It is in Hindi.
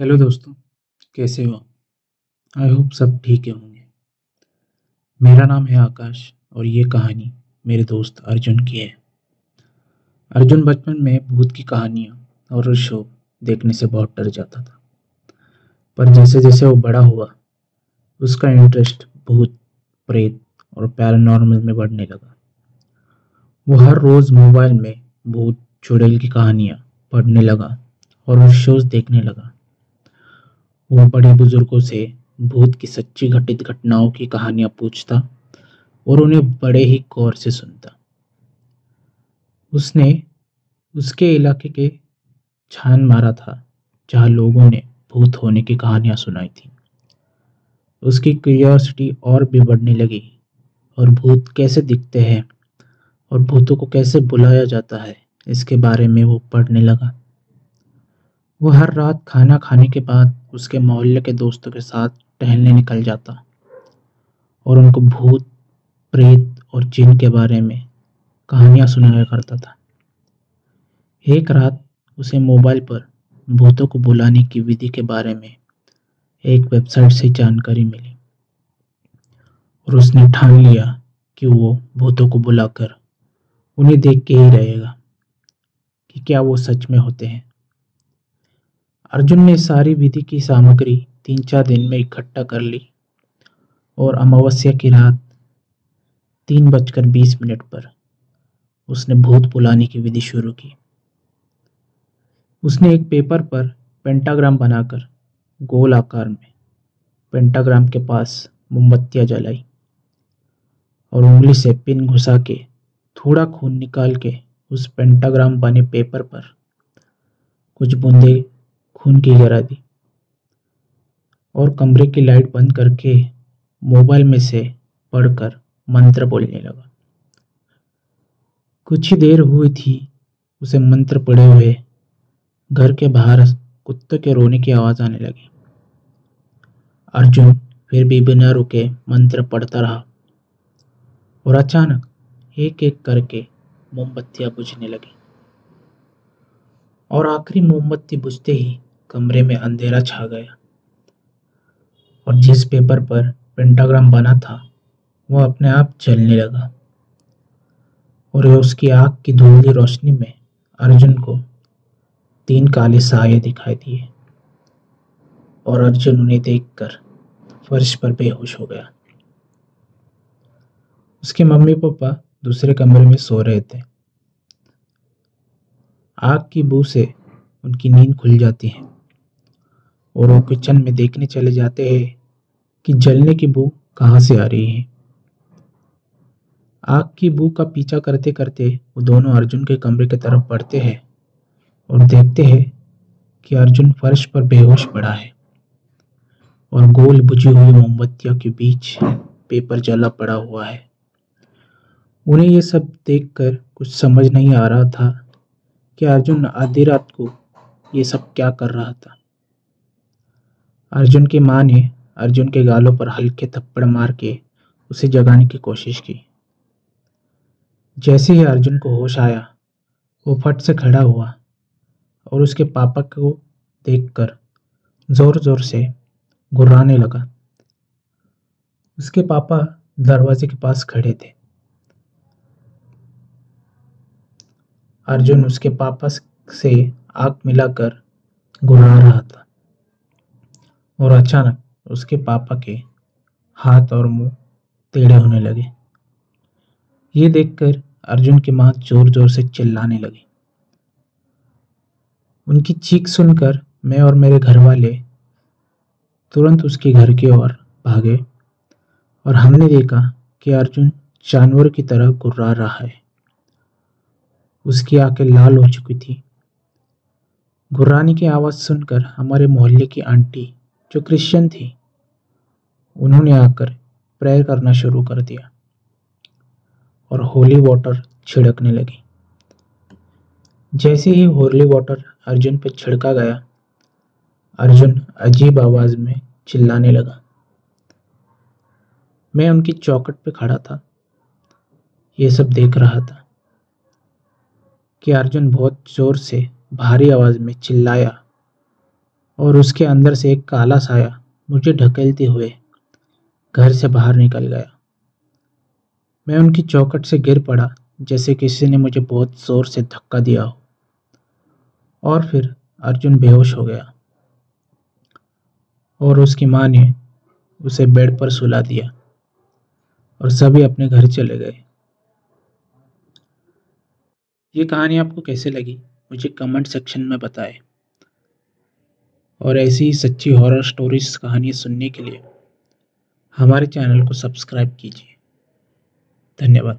हेलो दोस्तों, कैसे हो? आई होप सब ठीक होंगे। मेरा नाम है आकाश और ये कहानी मेरे दोस्त अर्जुन की है। अर्जुन बचपन में भूत की कहानियाँ और शो देखने से बहुत डर जाता था। पर जैसे जैसे वो बड़ा हुआ, उसका इंटरेस्ट भूत, प्रेत और पैरानॉर्मल में बढ़ने लगा। वो हर रोज़ मोबाइल में भूत, चुड़ैल की कहानियाँ पढ़ने लगा और शोज़ देखने लगा। वो बड़े बुज़ुर्गों से भूत की सच्ची घटित घटनाओं की कहानियाँ पूछता और उन्हें बड़े ही गौर से सुनता। उसने उसके इलाके के छान मारा था, जहाँ लोगों ने भूत होने की कहानियाँ सुनाई थी। उसकी क्यूरियोसिटी और भी बढ़ने लगी और भूत कैसे दिखते हैं और भूतों को कैसे बुलाया जाता है, इसके बारे में वो पढ़ने लगा। वो हर रात खाना खाने के बाद उसके मोहल्ले के दोस्तों के साथ टहलने निकल जाता और उनको भूत, प्रेत और जिन के बारे में कहानियाँ सुनाया करता था। एक रात उसे मोबाइल पर भूतों को बुलाने की विधि के बारे में एक वेबसाइट से जानकारी मिली और उसने ठान लिया कि वो भूतों को बुलाकर उन्हें देख के ही रहेगा कि क्या वो सच में होते हैं। अर्जुन ने सारी विधि की सामग्री तीन चार दिन में इकट्ठा कर ली और अमावस्या की रात तीन बजकर बीस मिनट पर उसने भूत बुलाने की विधि शुरू की। उसने एक पेपर पर पेंटाग्राम बनाकर गोल आकार में पेंटाग्राम के पास मोमबत्तियाँ जलाई और उंगली से पिन घुसा के थोड़ा खून निकाल के उस पेंटाग्राम बने पेपर पर कुछ बूंदे खून की गिरा दी और कमरे की लाइट बंद करके मोबाइल में से पढ़कर मंत्र बोलने लगा। कुछ ही देर हुई थी, उसे मंत्र पढ़े हुए घर के बाहर कुत्ते के रोने की आवाज़ आने लगी। अर्जुन फिर भी बिना रुके मंत्र पढ़ता रहा और अचानक एक एक करके मोमबत्तियाँ बुझने लगी और आखिरी मोमबत्ती बुझते ही कमरे में अंधेरा छा गया। और जिस पेपर पर पेंटाग्राम बना था वह अपने आप चलने लगा। और उसकी आग की धुंधली रोशनी में अर्जुन को तीन काले साये दिखाई दिए। और अर्जुन उन्हें देखकर फर्श पर बेहोश हो गया। उसके मम्मी पापा दूसरे कमरे में सो रहे थे। आग की बू से उनकी नींद खुल जाती है। और वो किचन में देखने चले जाते हैं कि जलने की बू कहाँ से आ रही है। आग की बू का पीछा करते करते वो दोनों अर्जुन के कमरे की तरफ़ बढ़ते हैं और देखते हैं कि अर्जुन फर्श पर बेहोश पड़ा है और गोल बुझी हुई मोमबत्तियों के बीच पेपर जला पड़ा हुआ है। उन्हें यह सब देखकर कुछ समझ नहीं आ रहा था कि अर्जुन आधी रात को ये सब क्या कर रहा था। अर्जुन की माँ ने अर्जुन के गालों पर हल्के थप्पड़ मार के उसे जगाने की कोशिश की। जैसे ही अर्जुन को होश आया, वो फट से खड़ा हुआ और उसके पापा को देखकर ज़ोर ज़ोर से गुर्राने लगा। उसके पापा दरवाजे के पास खड़े थे। अर्जुन उसके पापा से आग मिलाकर गुर्रा रहा था। और अचानक उसके पापा के हाथ और मुँह टेढ़े होने लगे। ये देखकर अर्जुन की माँ ज़ोर ज़ोर से चिल्लाने लगी। उनकी चीख सुनकर मैं और मेरे घर वाले तुरंत उसके घर की ओर भागे और हमने देखा कि अर्जुन जानवर की तरह गुर्रा रहा है। उसकी आँखें लाल हो चुकी थी। गुर्राने की आवाज़ सुनकर हमारे मोहल्ले की आंटी जो क्रिश्चियन थी, उन्होंने आकर प्रेयर करना शुरू कर दिया और होली वाटर छिड़कने लगी। जैसे ही होली वाटर अर्जुन पर छिड़का गया, अर्जुन अजीब आवाज़ में चिल्लाने लगा। मैं उनकी चौकट पे खड़ा था, ये सब देख रहा था कि अर्जुन बहुत ज़ोर से भारी आवाज़ में चिल्लाया और उसके अंदर से एक काला साया मुझे ढकेलते हुए घर से बाहर निकल गया। मैं उनकी चौकट से गिर पड़ा, जैसे किसी ने मुझे बहुत ज़ोर से धक्का दिया हो। और फिर अर्जुन बेहोश हो गया और उसकी माँ ने उसे बेड पर सुला दिया और सभी अपने घर चले गए। ये कहानी आपको कैसे लगी? मुझे कमेंट सेक्शन में बताएँ। और ऐसी ही सच्ची हॉरर स्टोरीज कहानियाँ सुनने के लिए हमारे चैनल को सब्सक्राइब कीजिए। धन्यवाद।